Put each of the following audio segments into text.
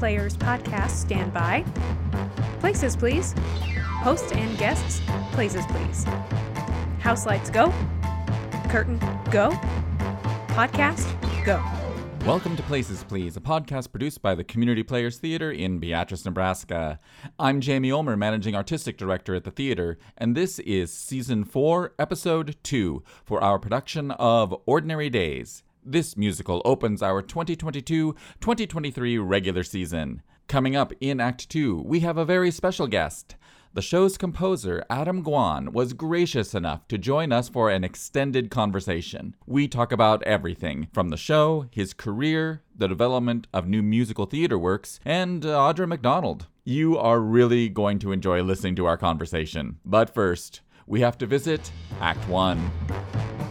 Players podcast stand by. Places, please. Host and guests, places, please. House lights go. Curtain go. Podcast go. Welcome to Places Please, a podcast produced by the Community Players Theater in Beatrice, Nebraska. I'm Jamie Ulmer, Managing Artistic Director at the theater, and this is Season 4, Episode 2 for our production of Ordinary Days. This musical opens our 2022 2023 regular season. Coming up in Act 2, we have a very special guest. The show's composer, Adam Gwon, was gracious enough to join us for an extended conversation. We talk about everything from the show, his career, the development of new musical theater works, and uh, Audra McDonald. You are really going to enjoy listening to our conversation. But first, we have to visit Act 1.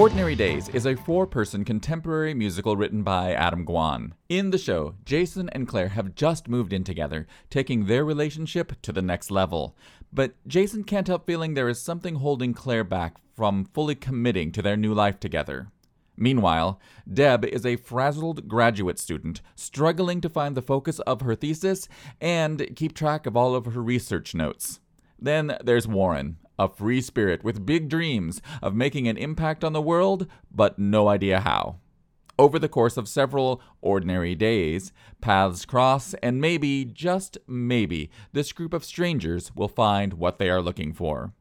Ordinary Days is a four person contemporary musical written by Adam Gwon. In the show, Jason and Claire have just moved in together, taking their relationship to the next level. But Jason can't help feeling there is something holding Claire back from fully committing to their new life together. Meanwhile, Deb is a frazzled graduate student struggling to find the focus of her thesis and keep track of all of her research notes. Then there's Warren, a free spirit with big dreams of making an impact on the world, but no idea how. Over the course of several ordinary days, paths cross, and maybe, just maybe, this group of strangers will find what they are looking for.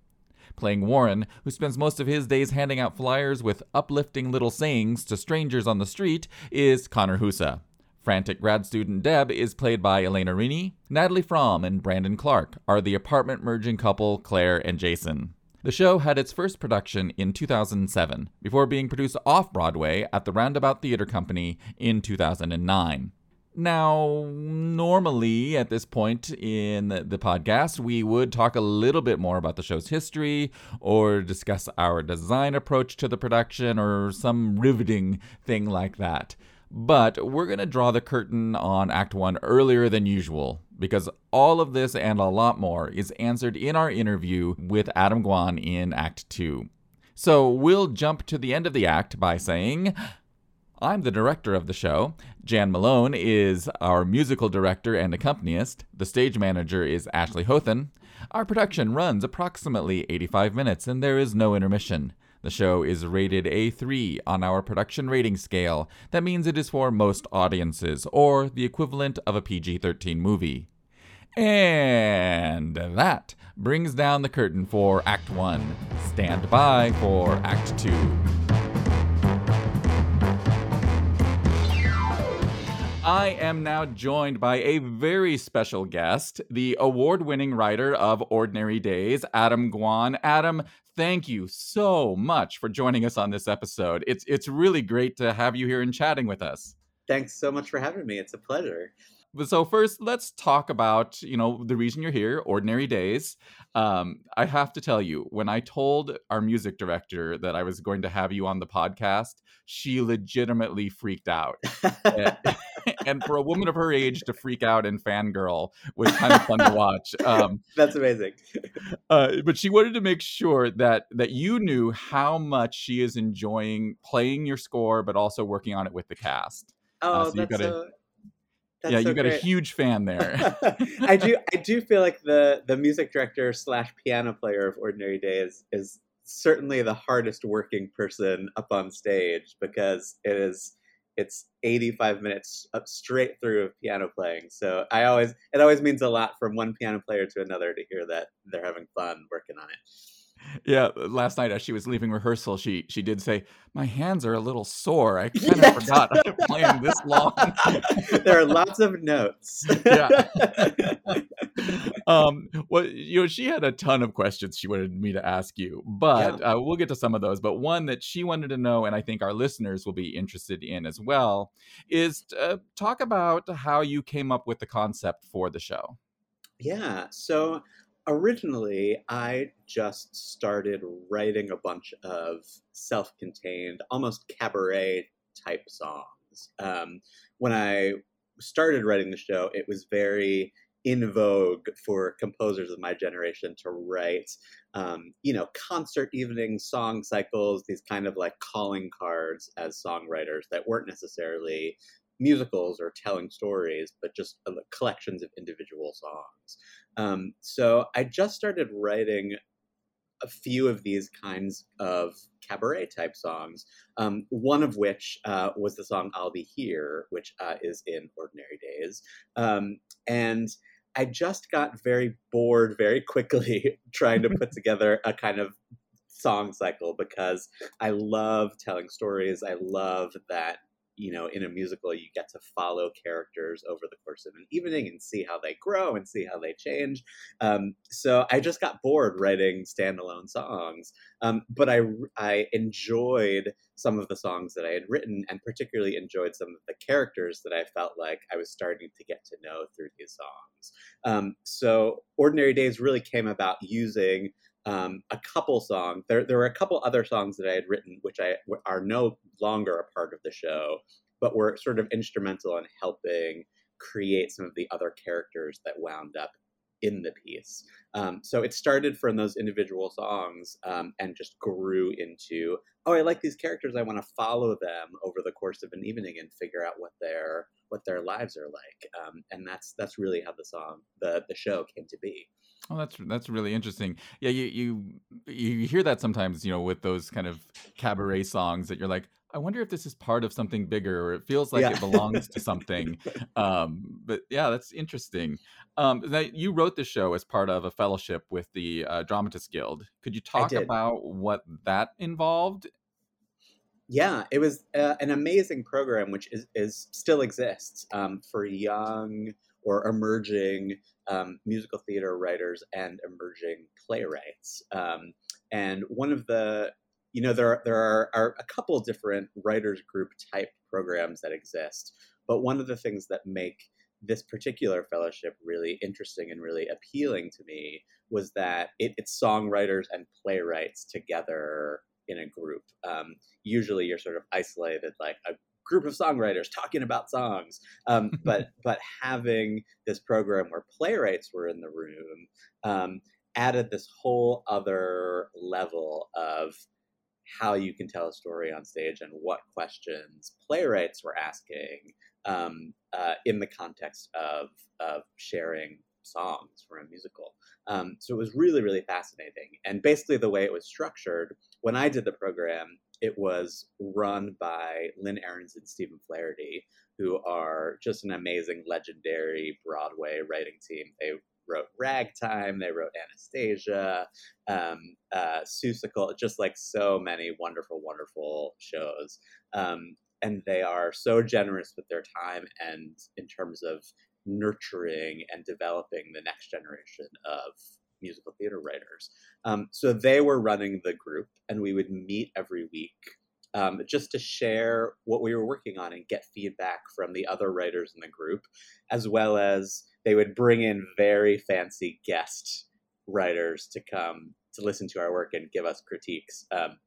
Playing Warren, who spends most of his days handing out flyers with uplifting little sayings to strangers on the street, is Connor Husa. Frantic grad student Deb is played by Elena Rini. Natalie Fromm and Brandon Clark are the apartment merging couple Claire and Jason. The show had its first production in 2007, before being produced off Broadway at the Roundabout Theater Company in 2009. Now, normally at this point in the podcast, we would talk a little bit more about the show's history or discuss our design approach to the production or some riveting thing like that. But we're going to draw the curtain on Act 1 earlier than usual because all of this and a lot more is answered in our interview with Adam Gwon in Act 2. So we'll jump to the end of the act by saying, I'm the director of the show. Jan Malone is our musical director and accompanist. The stage manager is Ashley Hothen. Our production runs approximately 85 minutes and there is no intermission. The show is rated A3 on our production rating scale. That means it is for most audiences, or the equivalent of a PG 13 movie. And that brings down the curtain for Act 1. Stand by for Act 2. I am now joined by a very special guest, the award winning writer of Ordinary Days, Adam Gwon. Adam, thank you so much for joining us on this episode. It's it's really great to have you here and chatting with us. Thanks so much for having me. It's a pleasure. So first, let's talk about you know the reason you're here, Ordinary Days. Um, I have to tell you, when I told our music director that I was going to have you on the podcast, she legitimately freaked out. and, and, for a woman of her age to freak out and fangirl was kind of fun to watch. Um, That's amazing. Uh, but she wanted to make sure that that you knew how much she is enjoying playing your score, but also working on it with the cast. Oh, uh, so that's gotta, so that's yeah, so you got great. a huge fan there. I do. I do feel like the the music director slash piano player of Ordinary Days is certainly the hardest working person up on stage because it is it's 85 minutes up straight through of piano playing. So I always it always means a lot from one piano player to another to hear that they're having fun working on it. Yeah, last night as she was leaving rehearsal, she she did say, "My hands are a little sore. I kind of yes. forgot I'm playing this long." there are lots of notes. yeah. um. Well, you know, she had a ton of questions she wanted me to ask you, but yeah. uh, we'll get to some of those. But one that she wanted to know, and I think our listeners will be interested in as well, is uh, talk about how you came up with the concept for the show. Yeah. So originally I just started writing a bunch of self contained, almost cabaret type songs. Um, when I started writing the show, it was very in vogue for composers of my generation to write, um, you know, concert evening song cycles, these kind of like calling cards as songwriters that weren't necessarily musicals or telling stories, but just uh, collections of individual songs. Um, so I just started writing a few of these kinds of cabaret type songs. Um, one of which uh, was the song "I'll Be Here," which uh, is in Ordinary Days, um, and I just got very bored very quickly trying to put together a kind of song cycle because I love telling stories. I love that you know, in a musical, you get to follow characters over the course of an evening and see how they grow and see how they change. Um, so I just got bored writing standalone songs, um, but I I enjoyed some of the songs that I had written, and particularly enjoyed some of the characters that I felt like I was starting to get to know through these songs. Um, so Ordinary Days really came about using um, a couple songs. There, there were a couple other songs that I had written, which I are no longer a part of the show, but were sort of instrumental in helping create some of the other characters that wound up in the piece. Um, so it started from those individual songs um, and just grew into, oh, I like these characters. I want to follow them over the course of an evening and figure out what their what their lives are like. Um, and that's that's really how the song the the show came to be. Oh, that's that's really interesting. Yeah, you you you hear that sometimes, you know, with those kind of cabaret songs that you're like, I wonder if this is part of something bigger, or it feels like Yeah. it belongs to something. Um, but yeah, that's interesting. Um, that you wrote the show as part of a fellowship with the uh, Dramatists Guild. Could you talk about what that involved? Yeah, it was uh, an amazing program, which is, is still exists um, for young or emerging um, musical theater writers and emerging playwrights. Um, and one of the, you know, there there are, are a couple different writers group type programs that exist, but one of the things that make this particular fellowship really interesting and really appealing to me was that it, it's songwriters and playwrights together in a group. Um, usually, you're sort of isolated, like a group of songwriters talking about songs. Um, but but having this program where playwrights were in the room um, added this whole other level of how you can tell a story on stage and what questions playwrights were asking um, uh, in the context of of sharing songs for a musical. Um, so it was really really fascinating. And basically the way it was structured when I did the program, it was run by Lynn Ahrens and Stephen Flaherty, who are just an amazing, legendary Broadway writing team. They wrote Ragtime, they wrote Anastasia, um, uh, Seussical, just like so many wonderful, wonderful shows. Um, and they are so generous with their time and in terms of nurturing and developing the next generation of musical theater writers. Um, so they were running the group, and we would meet every week um, just to share what we were working on and get feedback from the other writers in the group, as well as they would bring in very fancy guest writers to come to listen to our work and give us critiques. Um,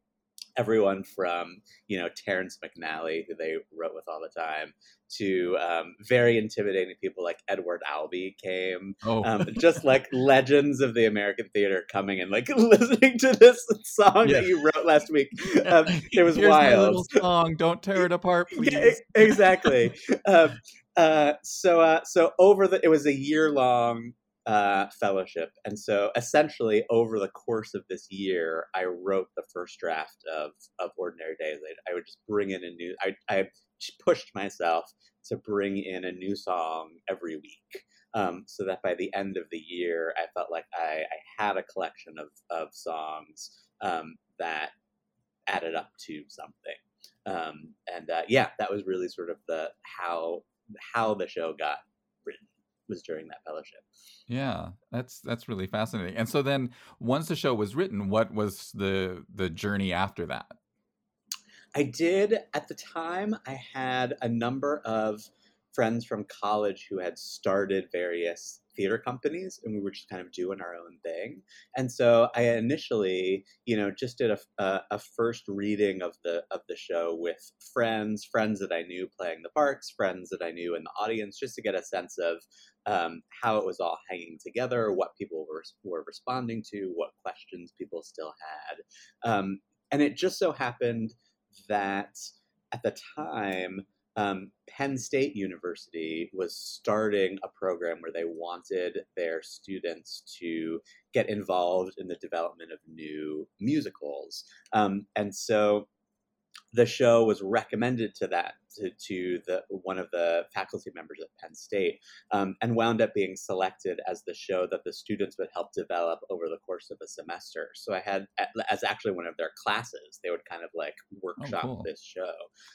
everyone from you know Terrence McNally, who they wrote with all the time, to um, very intimidating people like Edward Albee came. Oh, Um, just like legends of the American theater coming and like listening to this song Yeah. that you wrote last week. Um, it was Here's wild. little song. Don't tear it apart, please. Yeah, exactly. um, uh, so uh, so over the it was a year long uh, fellowship, and so essentially over the course of this year, I wrote the first draft of of Ordinary Days. I, I would just bring in a new. I I pushed myself to bring in a new song every week. Um, so that by the end of the year, I felt like I, I had a collection of, of songs um, that added up to something um, and uh, yeah, that was really sort of the how how the show got was during that fellowship. Yeah, that's that's really fascinating. And so then once the show was written, what was the the journey after that? I did at the time. I had a number of friends from college who had started various theater companies and we were just kind of doing our own thing. And so i initially you know just did a, a, a, first reading of the of the show with friends friends that i knew playing the parts friends that i knew in the audience just to get a sense of um, how it was all hanging together what people were, were responding to what questions people still had. Um, and it just so happened that at the time um, Penn State University was starting a program where they wanted their students to get involved in the development of new musicals. Um, and so the show was recommended to that to, to the one of the faculty members at Penn State, um, and wound up being selected as the show that the students would help develop over the course of a semester. So I had as actually one of their classes, they would kind of like oh, workshop oh, cool. this show.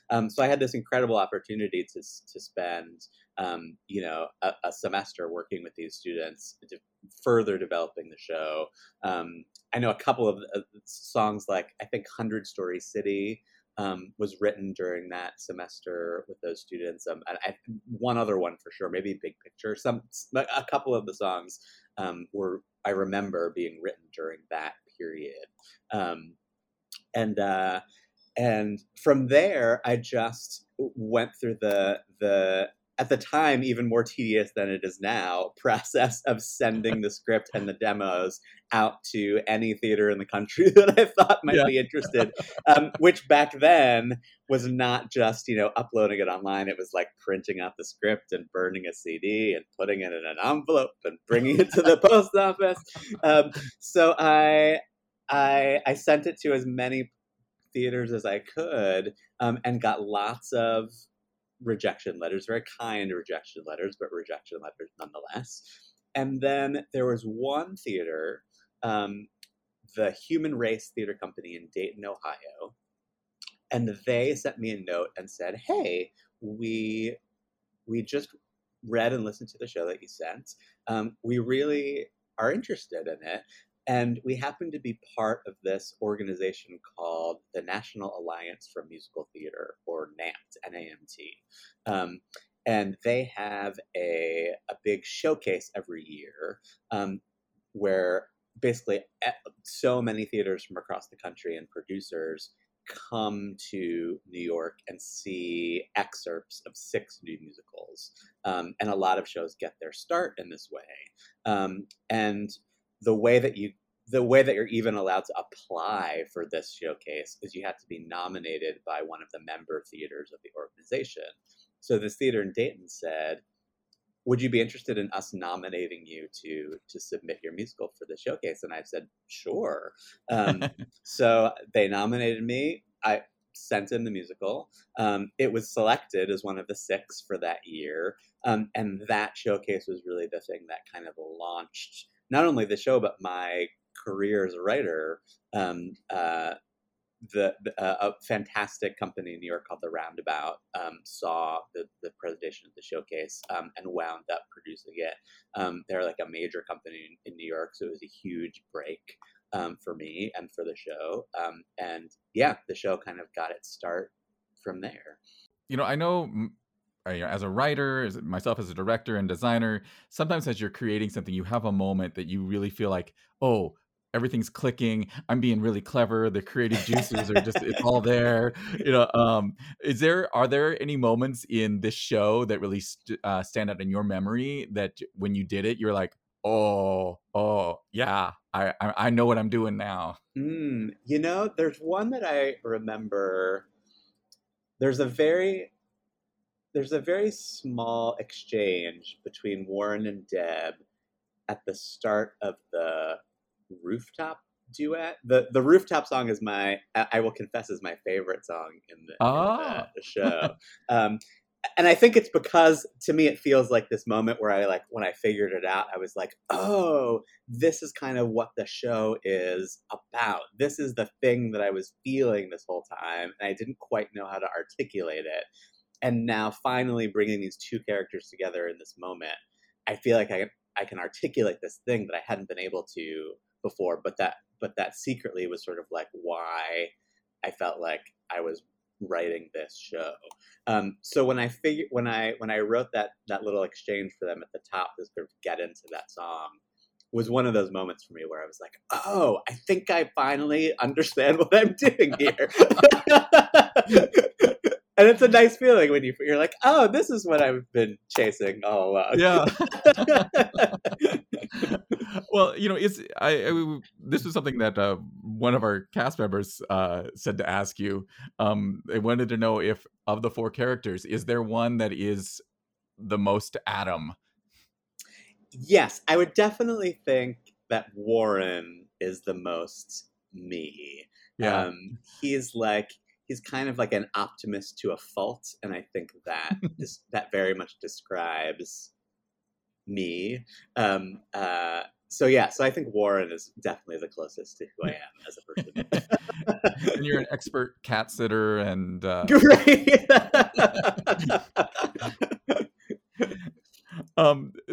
Um, so I had this incredible opportunity to to spend um, you know a, a, semester working with these students to further developing the show. Um, I know a couple of uh, songs like I think Hundred Story City um, was written during that semester with those students. Um, and I, one other one for sure, maybe Big Picture. Some a couple of the songs um, were I remember being written during that period, um, and uh, and from there I just went through the the at the time even more tedious than it is now process of sending the script and the demos out to any theater in the country that i thought might yeah. be interested. Um, which back then was not just you know uploading it online. It was like printing out the script and burning a cd and putting it in an envelope and bringing it to the post office. Um, so i I, I sent it to as many theaters as I could um, and got lots of rejection letters, very kind rejection letters, but rejection letters nonetheless. And then there was one theater, um, the Human Race Theater Company in Dayton, Ohio, and they sent me a note and said, "Hey, we we just read and listened to the show that you sent. Um, we really are interested in it, and we happen to be part of this organization called the National Alliance for Musical Theater, or NAMT, N-A-M-T. Um, and they have a, a big showcase every year um, where basically so many theaters from across the country and producers come to New York and see excerpts of six new musicals. Um, and a lot of shows get their start in this way. Um, and the way that you the way that you're even allowed to apply for this showcase is you have to be nominated by one of the member theaters of the organization. So this theater in Dayton said, "Would you be interested in us nominating you to to submit your musical for the showcase?" And I said, "Sure." Um, so they nominated me. I sent in the musical. Um, it was selected as one of the six for that year, um, and that showcase was really the thing that kind of launched not only the show but my career as a writer, um, uh, the, uh, a fantastic company in New York called The Roundabout um, saw the, the presentation of the showcase um, and wound up producing it. Um, they're like a major company in, in, New York, so it was a huge break um, for me and for the show. Um, and yeah, the show kind of got its start from there. You know, I know as a writer, as myself as a director and designer, sometimes as you're creating something, you have a moment that you really feel like, oh, everything's clicking. I'm being really clever. The creative juices are just it's all there. You know um is there are there any moments in this show that really st- uh, stand out in your memory that when you did it you're like oh oh yeah i i, I know what i'm doing now. Mm, you know there's one that i remember. There's a very there's a very small exchange between warren and deb at the start of the rooftop duet. The the rooftop song is my I will confess is my favorite song in the, oh. in the, show. um, and I think it's because to me it feels like this moment where I like when I figured it out, I was like, oh, this is kind of what the show is about. This is the thing that I was feeling this whole time, and I didn't quite know how to articulate it. And now finally bringing these two characters together in this moment, I feel like I I can articulate this thing that I hadn't been able to before, but that but that secretly was sort of like why I felt like I was writing this show. Um, so when I figure when I when I wrote that that little exchange for them at the top to sort of get into that song was one of those moments for me where I was like, oh, I think I finally understand what I'm doing here. and it's a nice feeling when you you're like, oh, this is what I've been chasing all along. Yeah. well, you know, it's I, I this was something that uh, one of our cast members uh, said to ask you. Um, they wanted to know if of the four characters, is there one that is the most Adam? Yes, I would definitely think that Warren is the most me. Yeah. Um, he's like he's kind of like an optimist to a fault, and I think that that very much describes me. Um, uh, so yeah, so I think Warren is definitely the closest to who I am as a person. and you're an expert cat sitter, and uh...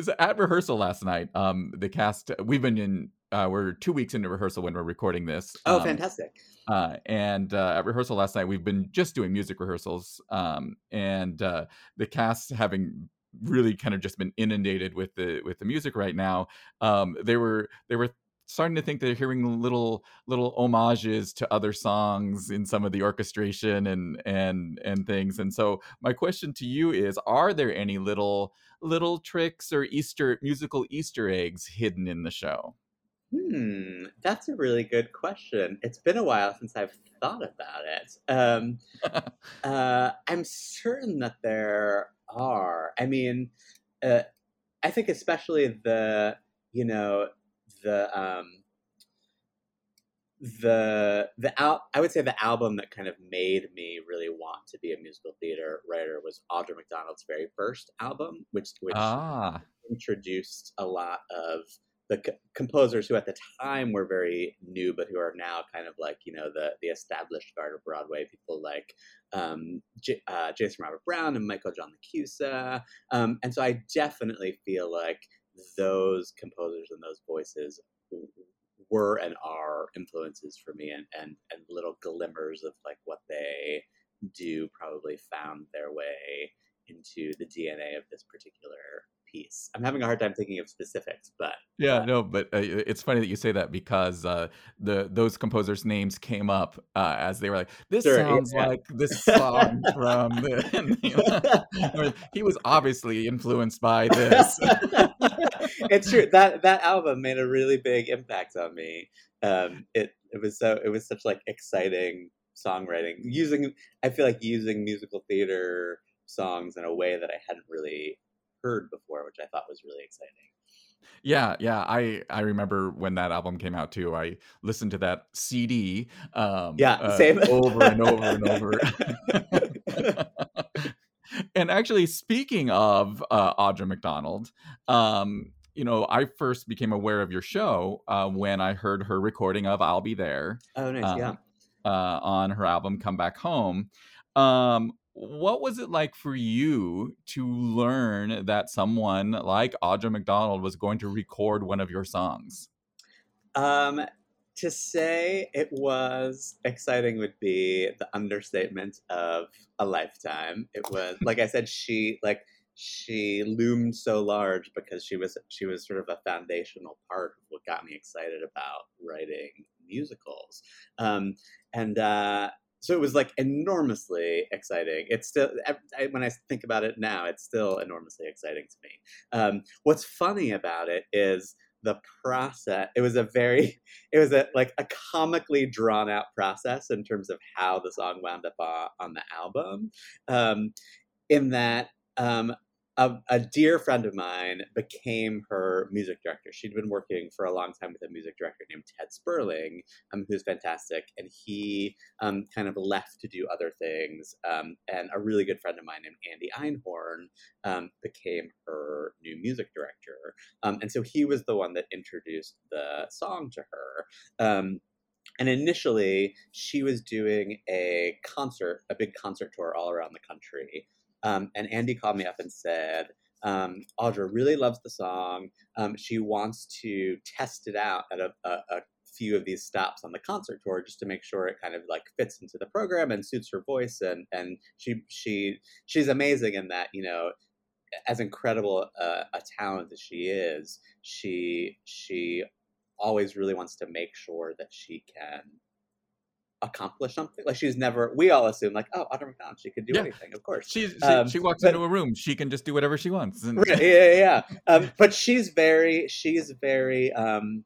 um, at rehearsal last night, um, the cast we've been in. Uh, we're two weeks into rehearsal when we're recording this. Oh, um, fantastic! Uh, and uh, at rehearsal last night, we've been just doing music rehearsals, um, and uh, the cast having really kind of just been inundated with the with the music right now. Um, they were they were starting to think they're hearing little little homages to other songs in some of the orchestration and and and things and so my question to you is are there any little little tricks or easter musical easter eggs hidden in the show? Hmm that's a really good question. It's been a while since i've thought about it. Um, uh, i'm certain that there are. I mean uh, i think especially the you know the um, the the al- I would say the album that kind of made me really want to be a musical theater writer was Audra McDonald's very first album, which which ah. introduced a lot of the c- composers who at the time were very new, but who are now kind of like you know the the established guard of Broadway. People like um, J- uh, Jason Robert Brown and Michael John LaChiusa, um, and so I definitely feel like those composers and those voices were and are influences for me and, and, and little glimmers of like what they do probably found their way into the DNA of this particular piece. I'm having a hard time thinking of specifics, but yeah, uh, no, but uh, it's funny that you say that because uh, the those composers' names came up uh, as they were like, "This sure, sounds yeah. like this song from." The, he was obviously influenced by this. it's true that that album made a really big impact on me. Um, it it was so it was such like exciting songwriting using. I feel like using musical theater songs in a way that I hadn't really heard before, which I thought was really exciting. Yeah, yeah. I I remember when that album came out too. I listened to that CD. Um, yeah, uh, same over and over and over. and actually, speaking of uh, Audra McDonald, um, you know, I first became aware of your show uh, when I heard her recording of "I'll Be There." Oh, nice. yeah. Um, uh, on her album "Come Back Home." Um, what was it like for you to learn that someone like Audra McDonald was going to record one of your songs? Um, to say it was exciting would be the understatement of a lifetime. It was like I said, she like she loomed so large because she was she was sort of a foundational part of what got me excited about writing musicals. Um, and uh, so it was like enormously exciting. It's still I, when I think about it now, it's still enormously exciting to me. Um, what's funny about it is the process. It was a very, it was a like a comically drawn out process in terms of how the song wound up on, on the album. Um, in that um, a, a, dear friend of mine became her music director. She'd been working for a long time with a music director named Ted Sperling, um, who's fantastic, and he um, kind of left to do other things. Um, and a really good friend of mine named Andy Einhorn um, became her new music director. Um, and so he was the one that introduced the song to her. Um, and initially, she was doing a concert, a big concert tour all around the country. Um, and Andy called me up and said, um, Audra really loves the song. Um, she wants to test it out at a, a, a few of these stops on the concert tour just to make sure it kind of like fits into the program and suits her voice and and she she she's amazing in that you know as incredible a, a talent as she is she she always really wants to make sure that she can accomplish something. Like she's never. We all assume like, oh, Audra McDonald, she could do yeah. anything. Of course, she she, um, she walks but, into a room, she can just do whatever she wants. And... yeah, yeah, yeah. Um, but she's very, she's very. Um,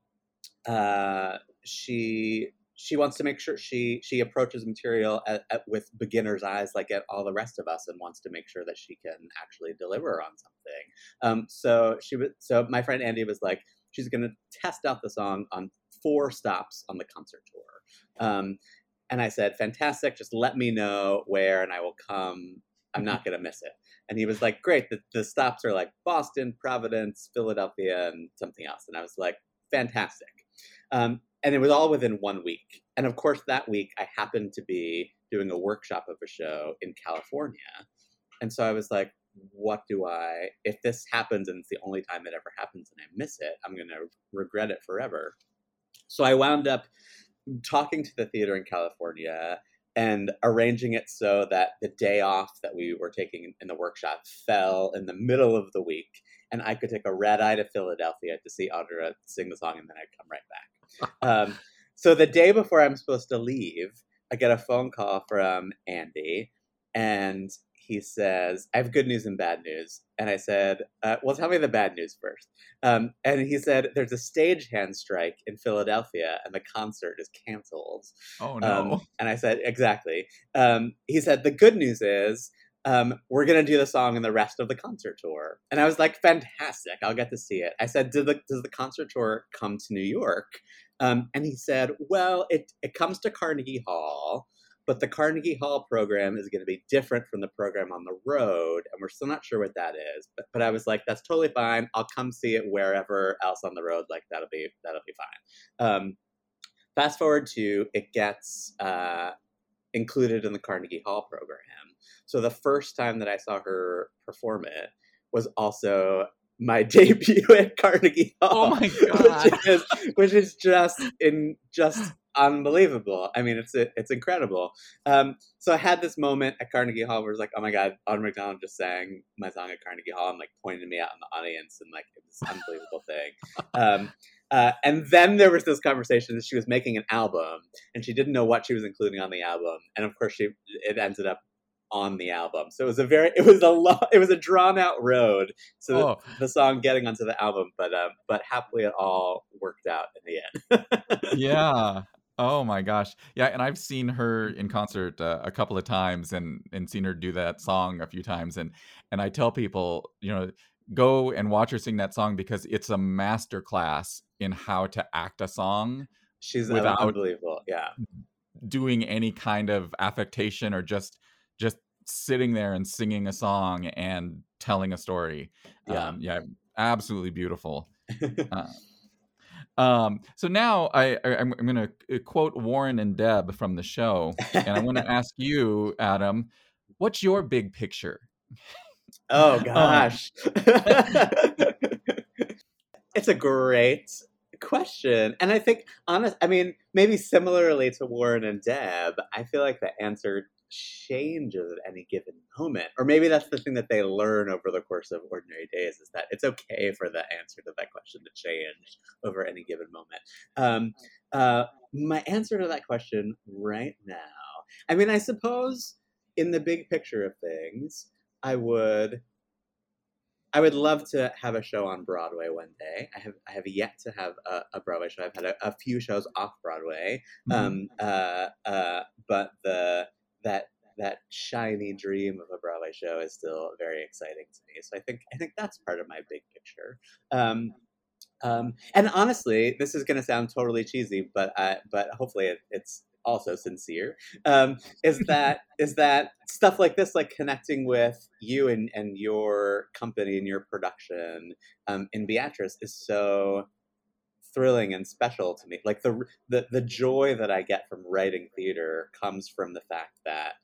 uh, she she wants to make sure she she approaches material at, at, with beginner's eyes like at all the rest of us and wants to make sure that she can actually deliver on something um, so she was so my friend andy was like she's going to test out the song on four stops on the concert tour um, and I said, fantastic, just let me know where and I will come. I'm not going to miss it. And he was like, great. The, the stops are like Boston, Providence, Philadelphia, and something else. And I was like, fantastic. Um, and it was all within one week. And of course, that week I happened to be doing a workshop of a show in California. And so I was like, what do I, if this happens and it's the only time it ever happens and I miss it, I'm going to regret it forever. So I wound up talking to the theater in California and arranging it so that the day off that we were taking in the workshop fell in the middle of the week and I could take a red eye to Philadelphia to see Audra sing the song and then I'd come right back. um, so the day before I'm supposed to leave, I get a phone call from Andy and he says, I have good news and bad news. And I said, uh, Well, tell me the bad news first. Um, and he said, There's a stagehand strike in Philadelphia and the concert is canceled. Oh, no. Um, and I said, Exactly. Um, he said, The good news is um, we're going to do the song in the rest of the concert tour. And I was like, Fantastic. I'll get to see it. I said, the, Does the concert tour come to New York? Um, and he said, Well, it, it comes to Carnegie Hall but the Carnegie Hall program is going to be different from the program on the road, and we're still not sure what that is. But, but I was like, that's totally fine. I'll come see it wherever else on the road. Like that'll be that'll be fine. Um, fast forward to it gets uh, included in the Carnegie Hall program. So the first time that I saw her perform it was also my debut at Carnegie Hall. Oh my god! Which is, which is just in just unbelievable. I mean, it's it's incredible. Um, so I had this moment at Carnegie Hall where it was like, oh my god, Audra McDonald just sang my song at Carnegie Hall and like pointed me out in the audience and like it was this unbelievable thing. Um, uh, and then there was this conversation that she was making an album and she didn't know what she was including on the album, and of course she it ended up on the album. So it was a very it was a lot it was a drawn out road so oh. the, the, song getting onto the album, but um but happily it all worked out in the end. yeah. Oh my gosh. Yeah, and I've seen her in concert uh, a couple of times and and seen her do that song a few times and and I tell people, you know, go and watch her sing that song because it's a master class in how to act a song. She's without unbelievable. Yeah. Doing any kind of affectation or just just sitting there and singing a song and telling a story. Yeah. Um, yeah, absolutely beautiful. uh, um, so now I, I am going to quote Warren and Deb from the show, and I want to ask you, Adam, what's your big picture? Oh um, gosh, um, it's a great question, and I think honest. I mean, maybe similarly to Warren and Deb, I feel like the answer changes at any given moment. Or maybe that's the thing that they learn over the course of ordinary days is that it's okay for the answer to that question to change over any given moment. Um, uh, my answer to that question right now, I mean, I suppose in the big picture of things, I would. I would love to have a show on Broadway one day. I have I have yet to have a, a Broadway show. I've had a, a, few shows off Broadway, mm-hmm. um, uh, uh, but the that that shiny dream of a Broadway show is still very exciting to me. So I think I think that's part of my big picture. Um, um, and honestly, this is going to sound totally cheesy, but uh, but hopefully it, it's also sincere. Um, is that is that stuff like this, like connecting with you and and your company and your production um, in Beatrice, is so thrilling and special to me. Like the the the joy that I get from writing theater comes from the fact that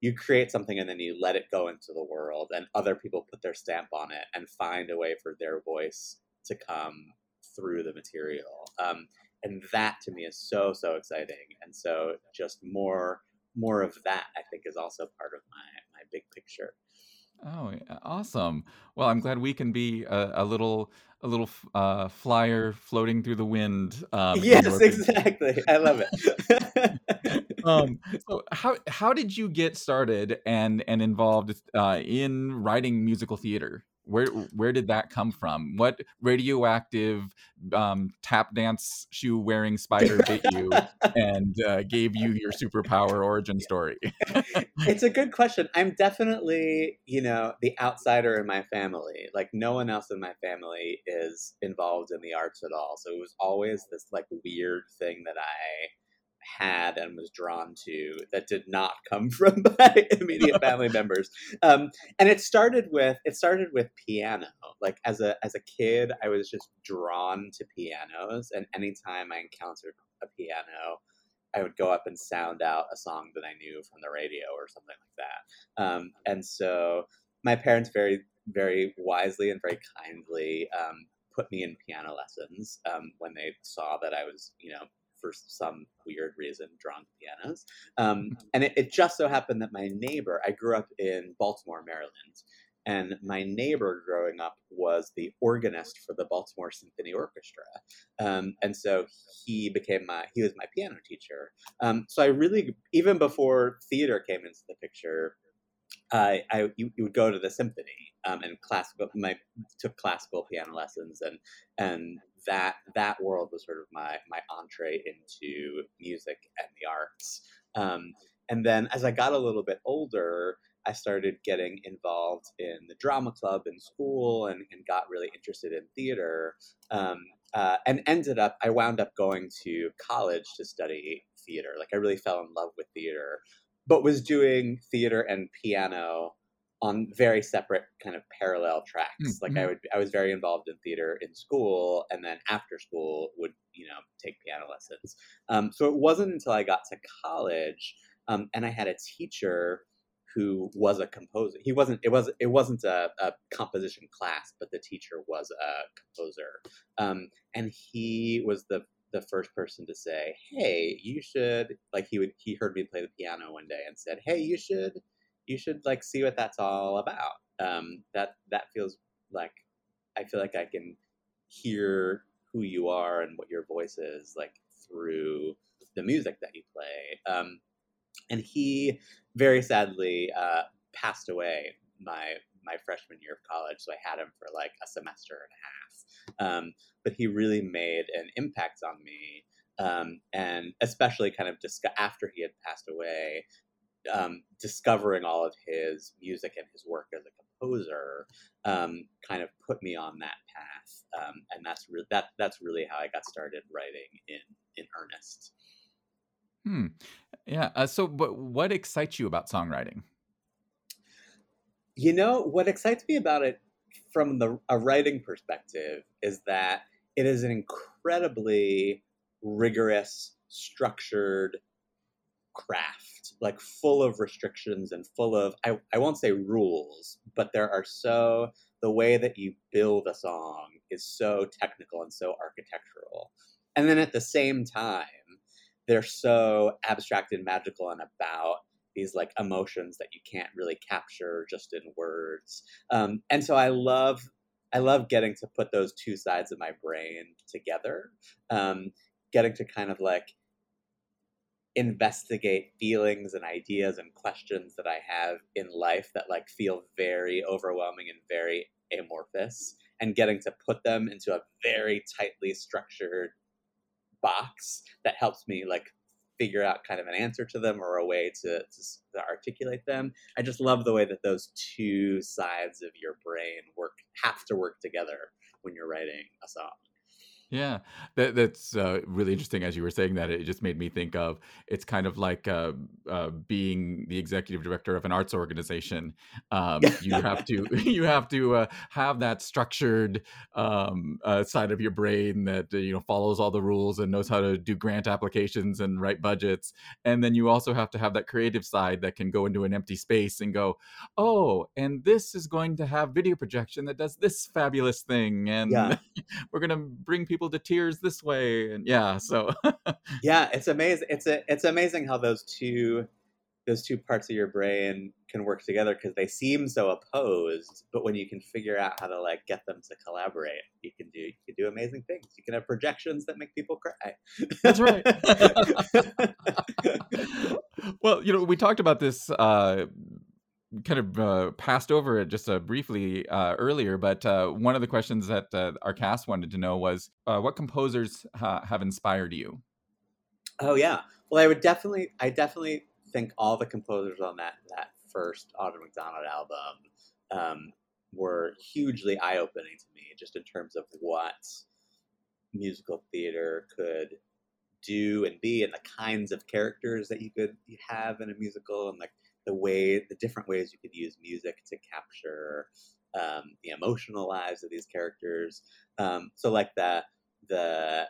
you create something and then you let it go into the world and other people put their stamp on it and find a way for their voice to come through the material. Um, and that to me is so so exciting and so just more more of that i think is also part of my my big picture Oh, awesome. Well, I'm glad we can be a, a little a little uh, flyer floating through the wind. Um, yes, exactly. I love it. um, so how how did you get started and and involved uh, in writing musical theater? Where where did that come from? What radioactive um, tap dance shoe wearing spider bit you and uh, gave you your superpower origin story? it's a good question. I'm definitely you know the outsider in my family. Like no one else in my family is involved in the arts at all. So it was always this like weird thing that I had and was drawn to that did not come from my immediate family members. Um, and it started with it started with piano. Like as a as a kid, I was just drawn to pianos, and anytime I encountered a piano, I would go up and sound out a song that I knew from the radio or something like that. Um, and so my parents very very wisely and very kindly um, put me in piano lessons um, when they saw that I was, you know, for some weird reason drawn to pianos. Um, mm-hmm. and it, it, just so happened that my neighbor, I grew up in Baltimore, Maryland, and my neighbor growing up was the organist for the Baltimore Symphony Orchestra. Um, and so he became my, he was my piano teacher. Um, so I really, even before theater came into the picture, I, I you, you, would go to the symphony um, and classical. My took classical piano lessons, and and that that world was sort of my my entree into music and the arts. Um, and then as I got a little bit older, I started getting involved in the drama club in school and, and got really interested in theater. Um, uh, and ended up, I wound up going to college to study theater. Like I really fell in love with theater, but was doing theater and piano on very separate kind of parallel tracks. Mm-hmm. Like I would, I was very involved in theater in school, and then after school would you know take piano lessons. Um, so it wasn't until I got to college, um, and I had a teacher who was a composer. He wasn't. It was. It wasn't a, a composition class, but the teacher was a composer, um, and he was the the first person to say, "Hey, you should." Like he would. He heard me play the piano one day and said, "Hey, you should." you should like see what that's all about. Um, that that feels like I feel like I can hear who you are and what your voice is like through the music that you play. Um, and he very sadly uh, passed away my my freshman year of college, so I had him for like a semester and a half. Um, but he really made an impact on me, um, and especially kind of just after he had passed away, um, discovering all of his music and his work as a composer um, kind of put me on that path, um, and that's re- that that's really how I got started writing in in earnest. Hmm. Yeah. Uh, so, but what excites you about songwriting? You know, what excites me about it from the a writing perspective is that it is an incredibly rigorous, structured craft, like full of restrictions and full of, I, I won't say rules, but there are so, the way that you build a song is so technical and so architectural. And then at the same time, they're so abstract and magical and about these like emotions that you can't really capture just in words. Um, and so I love I love getting to put those two sides of my brain together, um, getting to kind of like investigate feelings and ideas and questions that I have in life that like feel very overwhelming and very amorphous and getting to put them into a very tightly structured box that helps me like figure out kind of an answer to them or a way to, to, to articulate them. I just love the way that those two sides of your brain work have to work together when you're writing a song. Yeah, that that's uh, really interesting. As you were saying that, it just made me think of it's kind of like uh, uh, being the executive director of an arts organization. Um, you have to you have to uh, have that structured um, uh, side of your brain that uh, you know follows all the rules and knows how to do grant applications and write budgets, and then you also have to have that creative side that can go into an empty space and go, oh, and this is going to have video projection that does this fabulous thing, and yeah. we're going to bring people people to tears this way and yeah so yeah it's amazing it's a, it's amazing how those two those two parts of your brain can work together because they seem so opposed but when you can figure out how to like get them to collaborate you can do you can do amazing things. You can have projections that make people cry. That's right. Well you know we talked about this uh kind of uh, passed over it just uh, briefly uh, earlier, but uh, one of the questions that uh, our cast wanted to know was uh, what composers have inspired you? Oh yeah, well I would definitely, I definitely think all the composers on that that first Audra McDonald album um, were hugely eye opening to me, just in terms of what musical theater could do and be, and the kinds of characters that you could have in a musical, and like the way, the different ways you could use music to capture um, the emotional lives of these characters. Um, so like the the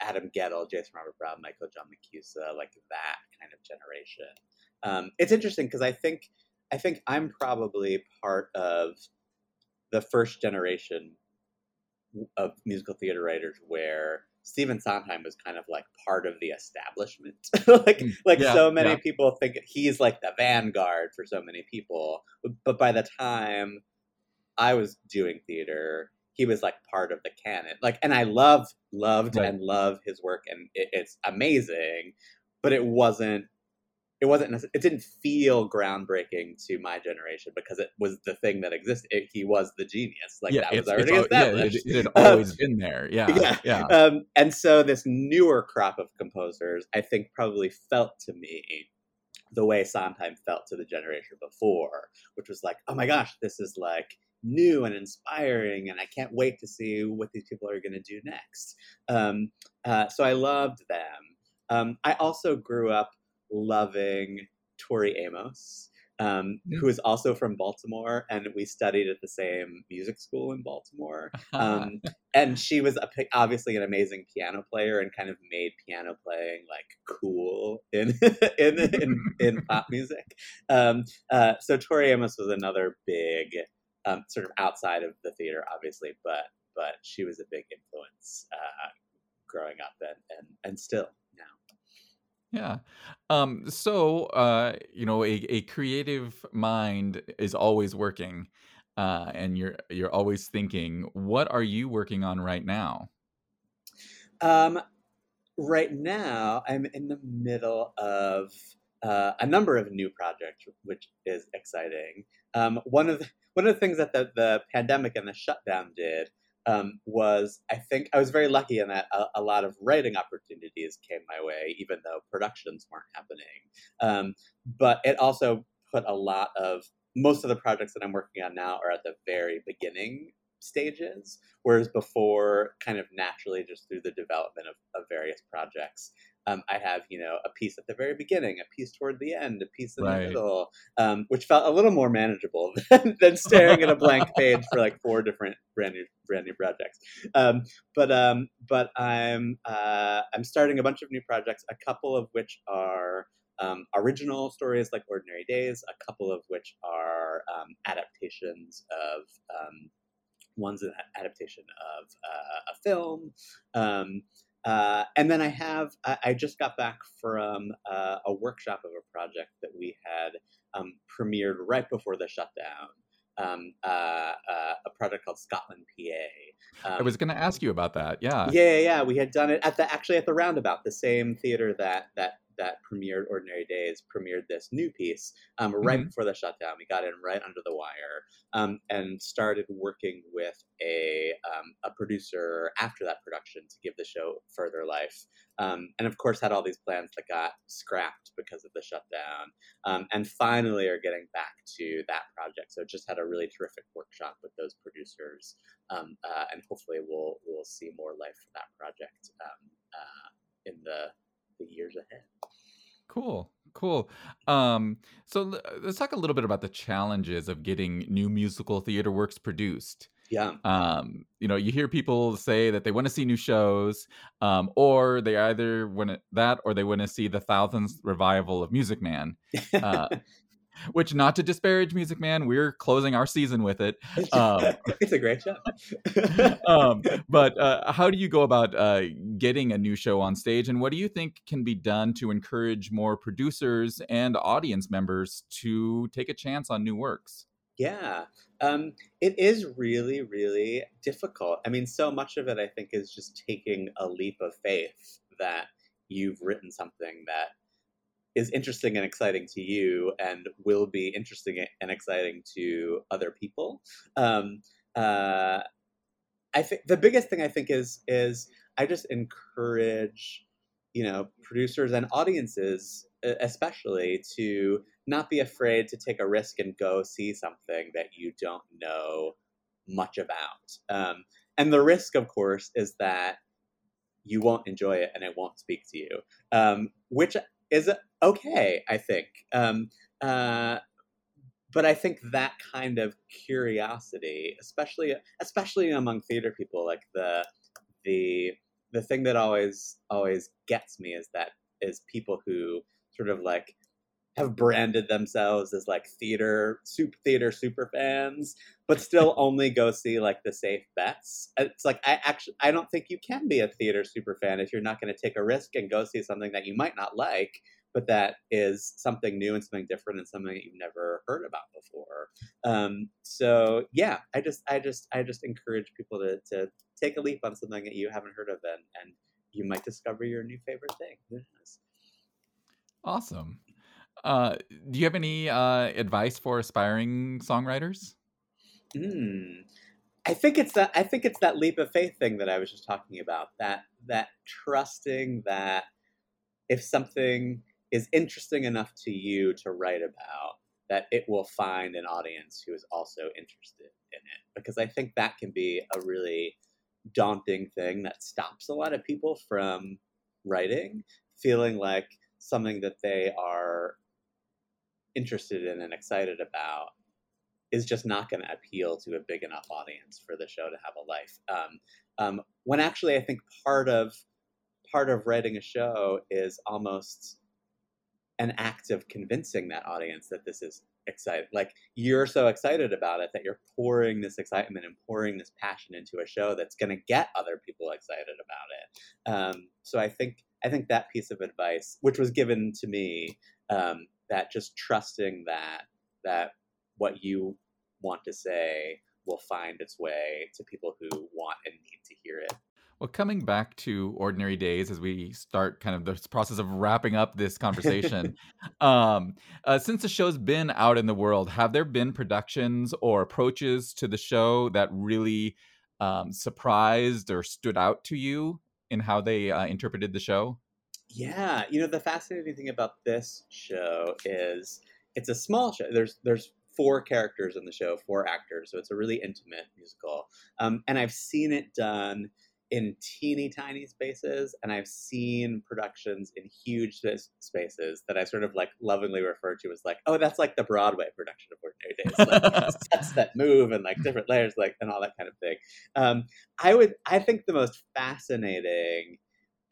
Adam Guettel, Jason Robert Brown, Michael John LaChiusa, like that kind of generation. Um, it's interesting because I think I think I'm probably part of the first generation of musical theater writers where Stephen Sondheim was kind of like part of the establishment. like mm, like yeah, so many yeah. people think he's like the vanguard for so many people. But by the time I was doing theater, he was like part of the canon. Like, and I love, loved, right. and love his work, and it, it's amazing. But it wasn't. It wasn't. It didn't feel groundbreaking to my generation because it was the thing that existed. It, he was the genius. Like yeah, that was already established. Yeah, it, it, had always um, been there. Yeah, yeah. yeah. Um, and so this newer crop of composers, I think, probably felt to me the way Sondheim felt to the generation before, which was like, oh my gosh, this is like new and inspiring, and I can't wait to see what these people are going to do next. Um, uh, so I loved them. Um, I also grew up loving Tori Amos. Um, who is also from Baltimore, and we studied at the same music school in Baltimore. Um, and she was a, obviously an amazing piano player, and kind of made piano playing like cool in in in, in pop music. Um, uh, so Tori Amos was another big um, sort of outside of the theater, obviously, but but she was a big influence uh, growing up and and and still. Yeah. Um, so, uh, you know, a, a creative mind is always working, uh, and you're you're always thinking. What are you working on right now? Um, right now, I'm in the middle of uh, a number of new projects, which is exciting. Um, one of the, one of the things that the, the pandemic and the shutdown did um, was I think I was very lucky in that a, a, lot of writing opportunities came my way, even though productions weren't happening. Um, but it also put a lot of most of the projects that I'm working on now are at the very beginning stages, whereas before, kind of naturally, just through the development of, of various projects, um, I have, you know, a piece at the very beginning, a piece toward the end, a piece in right. the middle, um, which felt a little more manageable than, than staring at a blank page for like four different brand new brand new projects. Um, but um, but I'm uh, I'm starting a bunch of new projects, a couple of which are um, original stories like Ordinary Days, a couple of which are um, adaptations of one's an adaptation of uh, a film. Um, uh, and then I have, I, I, just got back from uh, a workshop of a project that we had um, premiered right before the shutdown. Um, uh, uh a project called Scotland, PA. Um, I was going to ask you about that. Yeah. Yeah, yeah. We had done it at the actually at the Roundabout, the same theater that that that premiered Ordinary Days premiered this new piece um, right mm-hmm. before the shutdown. We got in right under the wire um, and started working with a um, a producer after that production to give the show further life. Um, and of course, had all these plans that got scrapped because of the shutdown. Um, and finally, are getting back to that project. So just had a really terrific workshop with those producers, um, uh, and hopefully, we'll we'll see more life for that project uh, in the the years ahead. Cool. Cool. Um, so let's talk a little bit about the challenges of getting new musical theater works produced. Yeah. Um, you know, you hear people say that they want to see new shows, um, or they either want that or they want to see the thousandth revival of Music Man. Uh, which not to disparage Music Man, we're closing our season with it. Um, it's a great show. um, but uh, how do you go about uh, getting a new show on stage, and what do you think can be done to encourage more producers and audience members to take a chance on new works? Yeah, um, it is really, really difficult. I mean, so much of it, I think, is just taking a leap of faith that you've written something that is interesting and exciting to you and will be interesting and exciting to other people. Um, uh, I think the biggest thing I think is is I just encourage you know producers and audiences especially to not be afraid to take a risk and go see something that you don't know much about. Um, and the risk, of course, is that you won't enjoy it and it won't speak to you, um, which is okay, I think. Um, uh, but I think that kind of curiosity, especially especially among theater people, like the the the thing that always always gets me is that is people who sort of like have branded themselves as like theater super theater super fans but still only go see like the safe bets it's like i actually i don't think you can be a theater super fan if you're not going to take a risk and go see something that you might not like but that is something new and something different and something that you've never heard about before um, so yeah i just i just i just encourage people to, to take a leap on something that you haven't heard of and, and you might discover your new favorite thing awesome uh, do you have any uh, advice for aspiring songwriters? Mm. I think it's that I think it's that leap of faith thing that I was just talking about. That that trusting that if something is interesting enough to you to write about, that it will find an audience who is also interested in it. Because I think that can be a really daunting thing that stops a lot of people from writing, feeling like something that they are interested in and excited about is just not going to appeal to a big enough audience for the show to have a life. Um, um, when actually, I think part of part of writing a show is almost an act of convincing that audience that this is exciting. Like you're so excited about it that you're pouring this excitement and pouring this passion into a show that's going to get other people excited about it. Um, so I think I think that piece of advice, which was given to me, um, that just trusting that that what you want to say will find its way to people who want and need to hear it. Well, coming back to ordinary days as we start kind of the process of wrapping up this conversation, um, uh, since the show's been out in the world, have there been productions or approaches to the show that really um, surprised or stood out to you in how they uh, interpreted the show? Yeah, you know the fascinating thing about this show is it's a small show. There's there's four characters in the show, four actors, so it's a really intimate musical. Um, and I've seen it done in teeny tiny spaces, and I've seen productions in huge spaces that I sort of like lovingly refer to as like, oh, that's like the Broadway production of Ordinary Days, like sets that move and like different layers, like and all that kind of thing. Um, I would, I think the most fascinating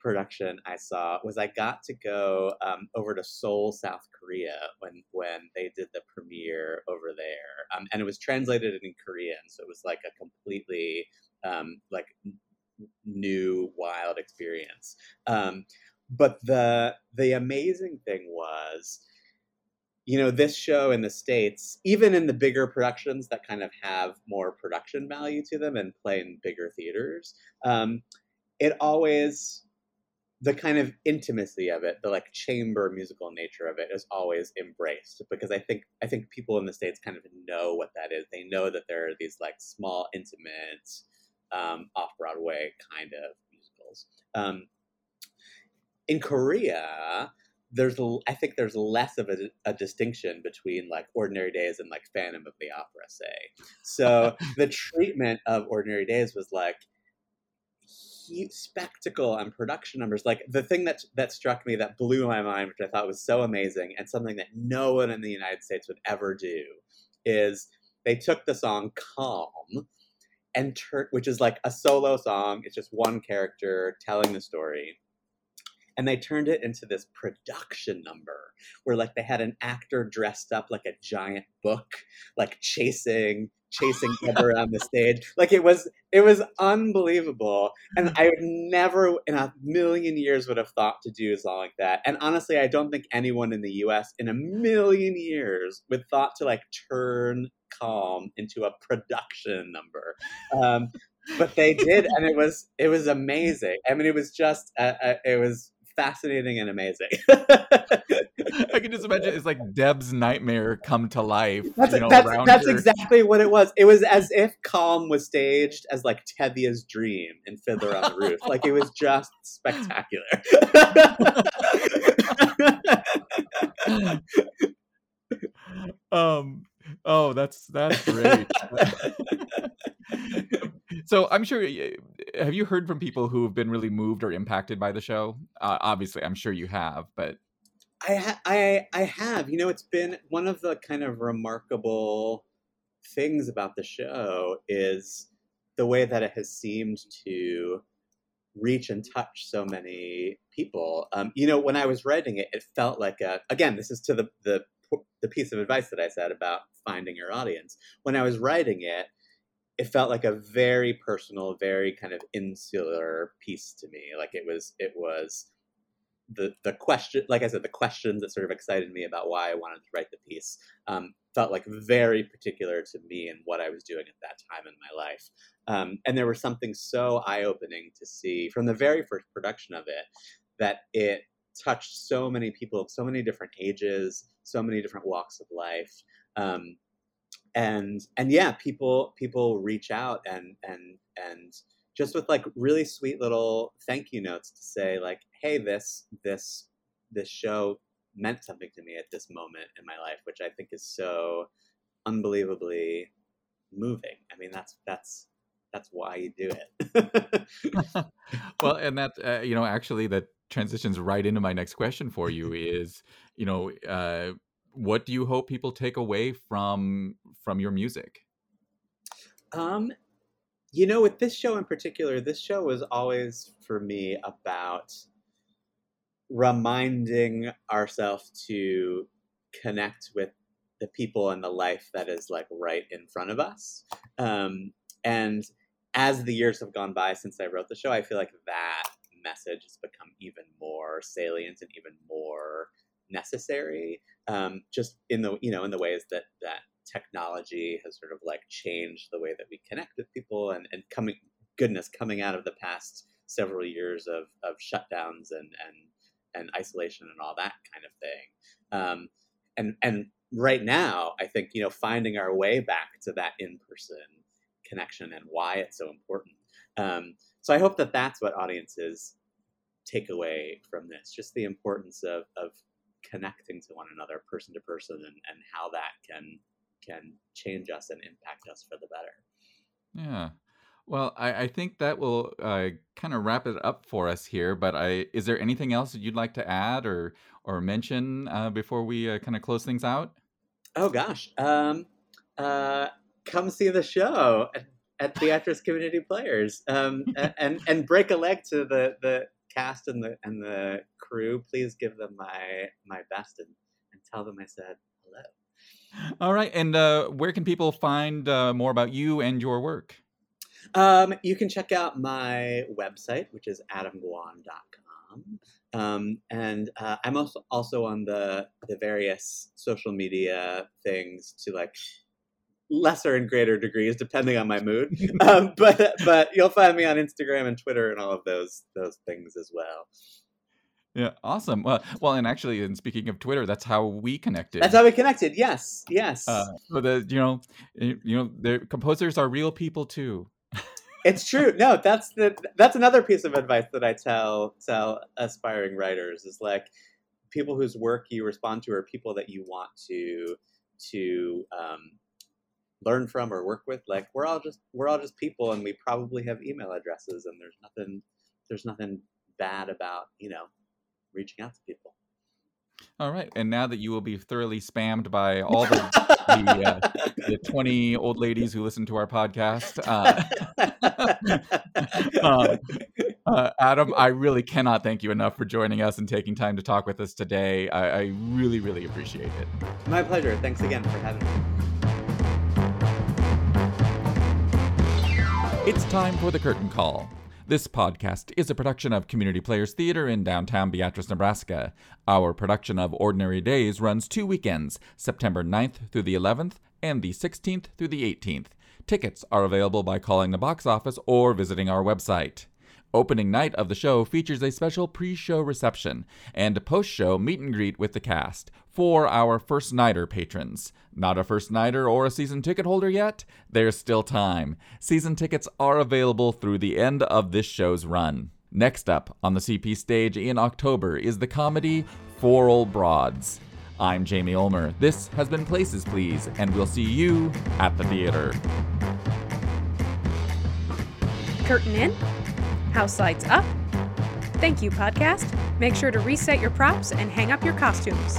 production I saw was I got to go um, over to Seoul, South Korea when when they did the premiere over there, um, and it was translated in Korean, so it was like a completely um, like new wild experience. Um, but the the amazing thing was you know this show in the states even in the bigger productions that kind of have more production value to them and play in bigger theaters um, it always the kind of intimacy of it, the like chamber musical nature of it is always embraced because I think I think people in the states kind of know what that is. They know that there are these like small, intimate, um, off Broadway kind of musicals. Um, in Korea, there's I think there's less of a, a, distinction between like Ordinary Days and like Phantom of the Opera, say. So the treatment of Ordinary Days was like huge spectacle and production numbers. Like the thing that that struck me that blew my mind, which I thought was so amazing, and something that no one in the United States would ever do, is they took the song "Calm," and tur- which is like a solo song. It's just one character telling the story, and they turned it into this production number where like they had an actor dressed up like a giant book, like chasing chasing Deb around the stage. Like it was it was unbelievable. And I would never in a million years would have thought to do song like that. And honestly, I don't think anyone in the US in a million years would thought to like turn calm into a production number. Um, but they did and it was it was amazing. I mean it was just uh, uh, it was fascinating and amazing. I can just imagine it's like Deb's nightmare come to life. That's, you know, that's, that's exactly what it was. It was as if Calm was staged as like Tevye's dream in Fiddler on the Roof. Like it was just spectacular. um oh that's that's great so i'm sure have you heard from people who have been really moved or impacted by the show uh, obviously i'm sure you have but I, ha- I I have. You know, it's been one of the kind of remarkable things about the show is the way that it has seemed to reach and touch so many people. Um, you know, when I was writing it, it felt like a again. This is to the the the piece of advice that I said about finding your audience. When I was writing it, it felt like a very personal, very kind of insular piece to me. Like it was it was the the question, like I said, the questions that sort of excited me about why I wanted to write the piece um, felt like very particular to me and what I was doing at that time in my life. Um, and there was something so eye opening to see from the very first production of it that it touched so many people of so many different ages, so many different walks of life. Um, and and yeah, people people reach out and and and just with like really sweet little thank you notes to say like hey this this this show meant something to me at this moment in my life which i think is so unbelievably moving. I mean that's that's that's why you do it. Well and that uh, you know actually that transitions right into my next question for you is you know uh, what do you hope people take away from from your music? Um you know with this show in particular this show was always for me about reminding ourselves to connect with the people and the life that is like right in front of us. Um, and as the years have gone by since i wrote the show i feel like that message has become even more salient and even more necessary um, just in the you know in the ways that that technology has sort of like changed the way that we connect with people and, and coming goodness coming out of the past several years of, of shutdowns and, and and isolation and all that kind of thing. Um, and and right now i think you know finding our way back to that in-person connection and why it's so important. Um, so i hope that that's what audiences take away from this just the importance of, of connecting to one another person to person and, and how that can can change us and impact us for the better. Yeah. Well, I, I think that will uh, kind of wrap it up for us here. But I, is there anything else that you'd like to add or or mention uh, before we uh, kind of close things out? Oh gosh, um, uh, come see the show at, at Beatrice Community Players, um, and and break a leg to the the cast and the and the crew. Please give them my my best and, and tell them I said hello. All right. And uh, where can people find uh, more about you and your work? Um, you can check out my website, which is adamgwon.com. Um, and uh, I'm also also on the the various social media things to like lesser and greater degrees depending on my mood. um, but but you'll find me on Instagram and Twitter and all of those those things as well. Yeah, awesome. Well, well, and actually, and speaking of Twitter, that's how we connected. That's how we connected. Yes, yes. Uh, so the you know, you know, the composers are real people too. it's true. No, that's the that's another piece of advice that I tell tell aspiring writers is like people whose work you respond to are people that you want to to um, learn from or work with. Like we're all just we're all just people, and we probably have email addresses, and there's nothing there's nothing bad about you know reaching out to people. All right, and now that you will be thoroughly spammed by all the the, uh, the twenty old ladies who listen to our podcast, uh, um, Uh, Adam, I really cannot thank you enough for joining us and taking time to talk with us today. I, I really, really appreciate it. My pleasure. Thanks again for having me. It's time for the curtain call. This podcast is a production of Community Players Theater in downtown Beatrice, Nebraska. Our production of Ordinary Days runs two weekends, September 9th through the 11th and the 16th through the 18th. Tickets are available by calling the box office or visiting our website. Opening night of the show features a special pre show reception and post show meet and greet with the cast for our first nighter patrons. Not a first nighter or a season ticket holder yet? There's still time. Season tickets are available through the end of this show's run. Next up on the CP stage in October is the comedy Four Old Broads. I'm Jamie Ulmer. This has been Places Please, and we'll see you at the theater. Curtain in, house lights up. Thank you, podcast. Make sure to reset your props and hang up your costumes.